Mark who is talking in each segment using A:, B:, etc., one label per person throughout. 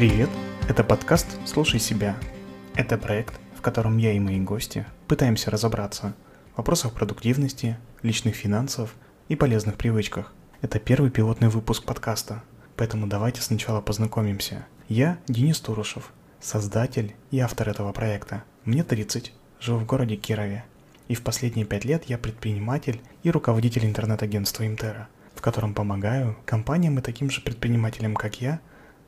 A: Привет! Это подкаст «Слушай себя». Это проект, в котором я и мои гости пытаемся разобраться в вопросах продуктивности, личных финансов и полезных привычках. Это первый пилотный выпуск подкаста, поэтому давайте сначала познакомимся. Я Денис Турушев, создатель и автор этого проекта. Мне 30, живу в городе Кирове. И в последние пять лет я предприниматель и руководитель интернет-агентства Имтера, в котором помогаю компаниям и таким же предпринимателям, как я,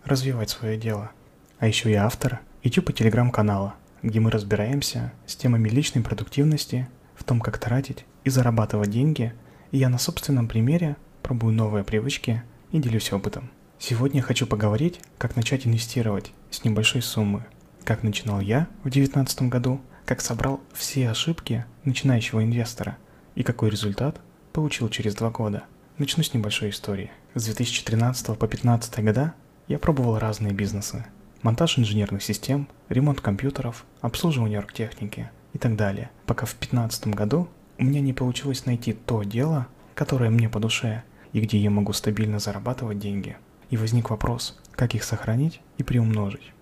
A: развивать свое дело. А еще я автор YouTube и телеграм-канала, где мы разбираемся с темами личной продуктивности, в том, как тратить и зарабатывать деньги, и я на собственном примере пробую новые привычки и делюсь опытом. Сегодня я хочу поговорить, как начать инвестировать с небольшой суммы, как начинал я в 2019 году, как собрал все ошибки начинающего инвестора и какой результат получил через два года. Начну с небольшой истории. С 2013 по 2015 года я пробовал разные бизнесы. Монтаж инженерных систем, ремонт компьютеров, обслуживание оргтехники и так далее. Пока в 2015 году у меня не получилось найти то дело, которое мне по душе и где я могу стабильно зарабатывать деньги. И возник вопрос, как их сохранить и приумножить.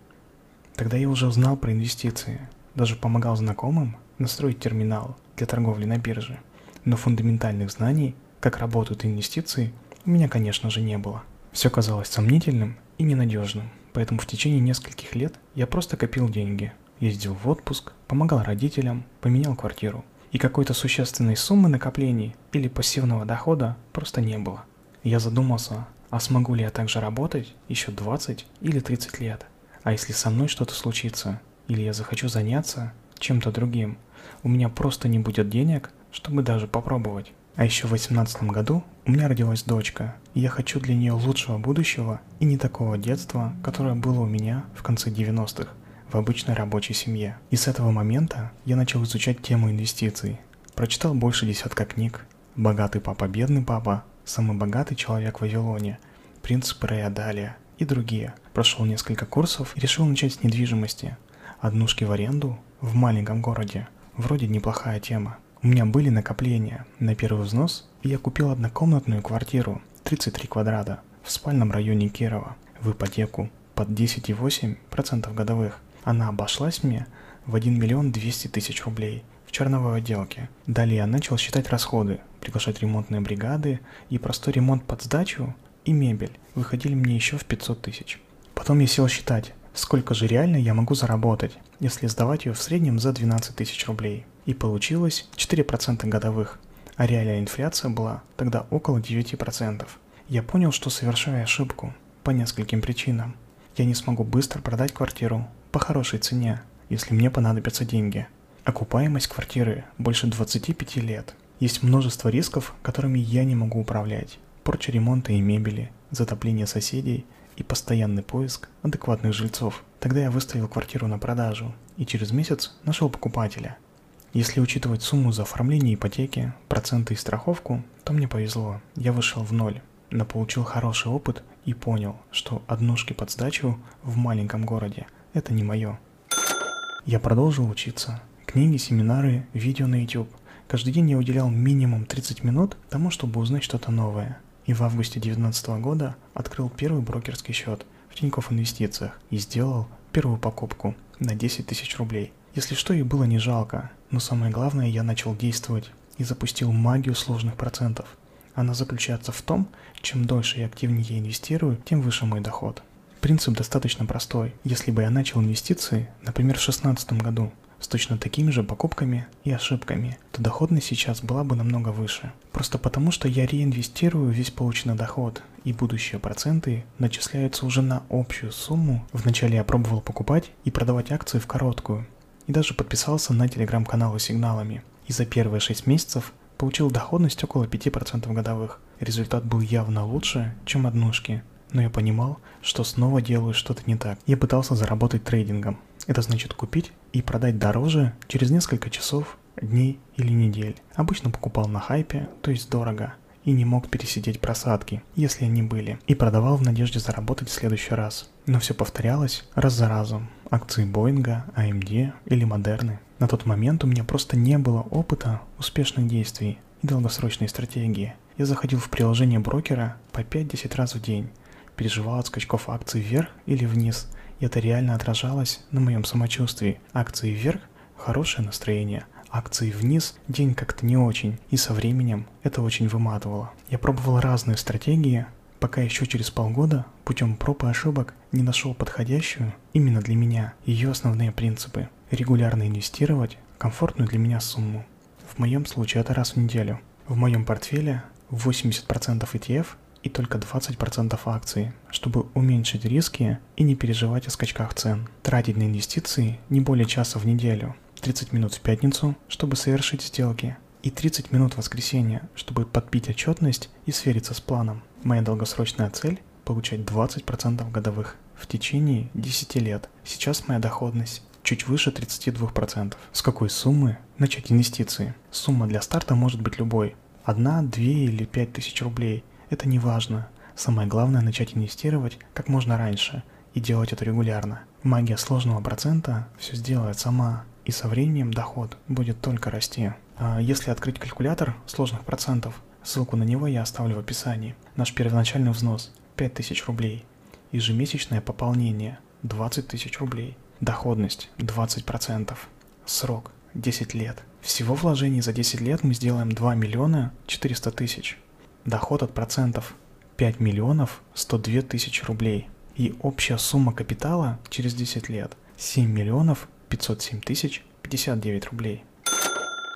A: Тогда я уже узнал про инвестиции, даже помогал знакомым настроить терминал для торговли на бирже. Но фундаментальных знаний, как работают инвестиции, у меня, конечно же, не было. Все казалось сомнительным и ненадежным, поэтому в течение нескольких лет я просто копил деньги, ездил в отпуск, помогал родителям, поменял квартиру. И какой-то существенной суммы накоплений или пассивного дохода просто не было. Я задумался, а смогу ли я также работать еще 20 или 30 лет? А если со мной что-то случится, или я захочу заняться чем-то другим, у меня просто не будет денег, чтобы даже попробовать. А еще в 2018 году у меня родилась дочка, и я хочу для нее лучшего будущего и не такого детства, которое было у меня в конце 90-х в обычной рабочей семье. И с этого момента я начал изучать тему инвестиций. Прочитал больше десятка книг. «Богатый папа, бедный папа», «Самый богатый человек в Вавилоне», «Принцип Рэя Далия» и другие. Прошел несколько курсов и решил начать с недвижимости. Однушки в аренду в маленьком городе. Вроде неплохая тема. У меня были накопления на первый взнос, я купил однокомнатную квартиру 33 квадрата в спальном районе Кирова в ипотеку под 10,8% годовых. Она обошлась мне в 1 миллион 200 тысяч рублей в черновой отделке. Далее я начал считать расходы, приглашать ремонтные бригады, и простой ремонт под сдачу и мебель выходили мне еще в 500 тысяч. Потом я сел считать, сколько же реально я могу заработать, если сдавать ее в среднем за 12 тысяч рублей. И получилось 4% годовых, а реальная инфляция была тогда около 9%. Я понял, что совершаю ошибку по нескольким причинам. Я не смогу быстро продать квартиру по хорошей цене, если мне понадобятся деньги. Окупаемость квартиры больше 25 лет. Есть множество рисков, которыми я не могу управлять. Порча ремонта и мебели, затопление соседей – и постоянный поиск адекватных жильцов. Тогда я выставил квартиру на продажу и через месяц нашел покупателя. Если учитывать сумму за оформление ипотеки, проценты и страховку, то мне повезло, я вышел в ноль, но получил хороший опыт и понял, что однушки под сдачу в маленьком городе – это не мое. Я продолжил учиться. Книги, семинары, видео на YouTube. Каждый день я уделял минимум 30 минут тому, чтобы узнать что-то новое – и в августе 2019 года открыл первый брокерский счет в Тинькофф Инвестициях и сделал первую покупку на 10 тысяч рублей. Если что, и было не жалко, но самое главное, я начал действовать и запустил магию сложных процентов. Она заключается в том, чем дольше и активнее я инвестирую, тем выше мой доход. Принцип достаточно простой. Если бы я начал инвестиции, например, в 2016 году, точно такими же покупками и ошибками, то доходность сейчас была бы намного выше. Просто потому, что я реинвестирую весь полученный доход, и будущие проценты начисляются уже на общую сумму. Вначале я пробовал покупать и продавать акции в короткую, и даже подписался на телеграм-каналы сигналами. И за первые 6 месяцев получил доходность около 5% годовых. Результат был явно лучше, чем однушки, но я понимал, что снова делаю что-то не так. Я пытался заработать трейдингом, это значит купить и продать дороже через несколько часов, дней или недель. Обычно покупал на хайпе, то есть дорого, и не мог пересидеть просадки, если они были, и продавал в надежде заработать в следующий раз. Но все повторялось раз за разом. Акции Боинга, AMD или Модерны. На тот момент у меня просто не было опыта успешных действий и долгосрочной стратегии. Я заходил в приложение брокера по 5-10 раз в день, переживал от скачков акций вверх или вниз, и это реально отражалось на моем самочувствии. Акции вверх – хорошее настроение, акции вниз – день как-то не очень, и со временем это очень выматывало. Я пробовал разные стратегии, пока еще через полгода путем проб и ошибок не нашел подходящую именно для меня ее основные принципы. Регулярно инвестировать комфортную для меня сумму. В моем случае это раз в неделю. В моем портфеле 80% ETF и только 20% акций, чтобы уменьшить риски и не переживать о скачках цен. Тратить на инвестиции не более часа в неделю, 30 минут в пятницу, чтобы совершить сделки, и 30 минут в воскресенье, чтобы подпить отчетность и свериться с планом. Моя долгосрочная цель – получать 20% годовых в течение 10 лет. Сейчас моя доходность чуть выше 32%. С какой суммы начать инвестиции? Сумма для старта может быть любой. Одна, две или пять тысяч рублей. Это не важно. Самое главное начать инвестировать как можно раньше и делать это регулярно. Магия сложного процента все сделает сама, и со временем доход будет только расти. А если открыть калькулятор сложных процентов, ссылку на него я оставлю в описании. Наш первоначальный взнос 5000 рублей, ежемесячное пополнение 20 тысяч рублей, доходность 20%, срок 10 лет. Всего вложений за 10 лет мы сделаем 2 миллиона 400 тысяч. Доход от процентов 5 миллионов 102 тысячи рублей. И общая сумма капитала через 10 лет 7 миллионов 507 тысяч 59 рублей.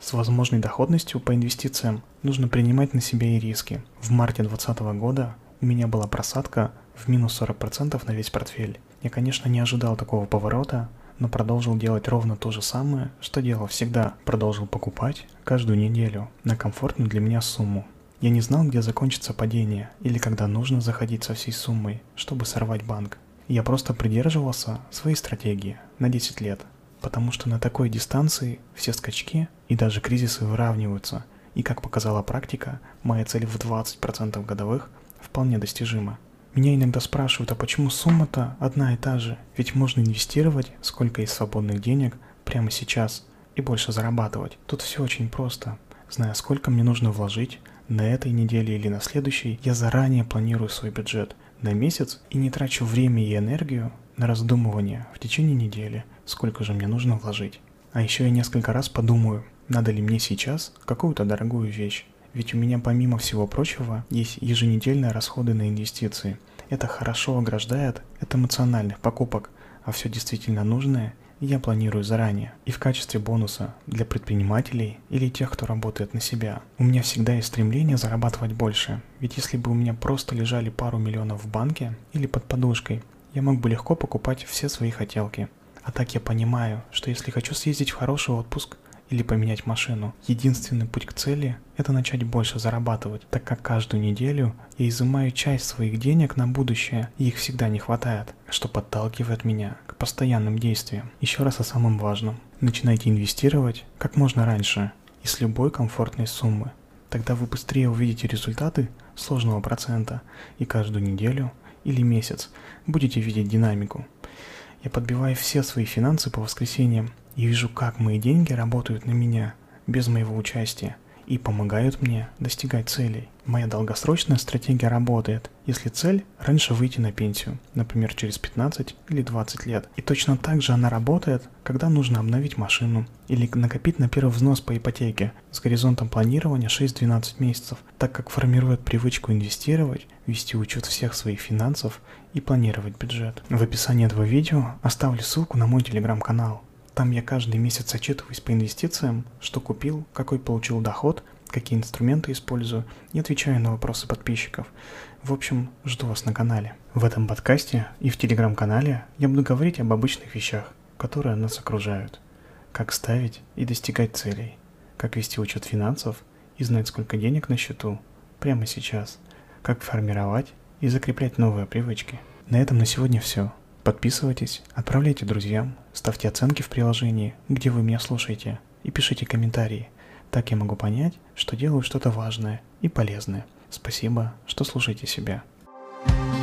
A: С возможной доходностью по инвестициям нужно принимать на себя и риски. В марте 2020 года у меня была просадка в минус 40% на весь портфель. Я, конечно, не ожидал такого поворота, но продолжил делать ровно то же самое, что делал всегда. Продолжил покупать каждую неделю на комфортную для меня сумму. Я не знал, где закончится падение или когда нужно заходить со всей суммой, чтобы сорвать банк. Я просто придерживался своей стратегии на 10 лет – потому что на такой дистанции все скачки и даже кризисы выравниваются, и как показала практика, моя цель в 20% годовых вполне достижима. Меня иногда спрашивают, а почему сумма-то одна и та же? Ведь можно инвестировать, сколько есть свободных денег, прямо сейчас, и больше зарабатывать. Тут все очень просто. Зная, сколько мне нужно вложить, на этой неделе или на следующей, я заранее планирую свой бюджет на месяц и не трачу время и энергию на раздумывание в течение недели, сколько же мне нужно вложить. А еще я несколько раз подумаю, надо ли мне сейчас какую-то дорогую вещь. Ведь у меня помимо всего прочего есть еженедельные расходы на инвестиции. Это хорошо ограждает от эмоциональных покупок, а все действительно нужное я планирую заранее. И в качестве бонуса для предпринимателей или тех, кто работает на себя. У меня всегда есть стремление зарабатывать больше. Ведь если бы у меня просто лежали пару миллионов в банке или под подушкой, я мог бы легко покупать все свои хотелки. А так я понимаю, что если хочу съездить в хороший отпуск или поменять машину, единственный путь к цели – это начать больше зарабатывать, так как каждую неделю я изымаю часть своих денег на будущее, и их всегда не хватает, что подталкивает меня к постоянным действиям. Еще раз о самом важном. Начинайте инвестировать как можно раньше и с любой комфортной суммы. Тогда вы быстрее увидите результаты сложного процента и каждую неделю – или месяц, будете видеть динамику. Я подбиваю все свои финансы по воскресеньям и вижу, как мои деньги работают на меня без моего участия и помогают мне достигать целей. Моя долгосрочная стратегия работает, если цель – раньше выйти на пенсию, например, через 15 или 20 лет. И точно так же она работает, когда нужно обновить машину или накопить на первый взнос по ипотеке с горизонтом планирования 6-12 месяцев, так как формирует привычку инвестировать, вести учет всех своих финансов и планировать бюджет. В описании этого видео оставлю ссылку на мой телеграм-канал. Там я каждый месяц отчитываюсь по инвестициям, что купил, какой получил доход, какие инструменты использую и отвечаю на вопросы подписчиков. В общем, жду вас на канале. В этом подкасте и в телеграм-канале я буду говорить об обычных вещах, которые нас окружают. Как ставить и достигать целей, как вести учет финансов и знать, сколько денег на счету прямо сейчас, как формировать и закреплять новые привычки. На этом на сегодня все. Подписывайтесь, отправляйте друзьям, ставьте оценки в приложении, где вы меня слушаете, и пишите комментарии. Так я могу понять, что делаю что-то важное и полезное. Спасибо, что слушаете себя. thank you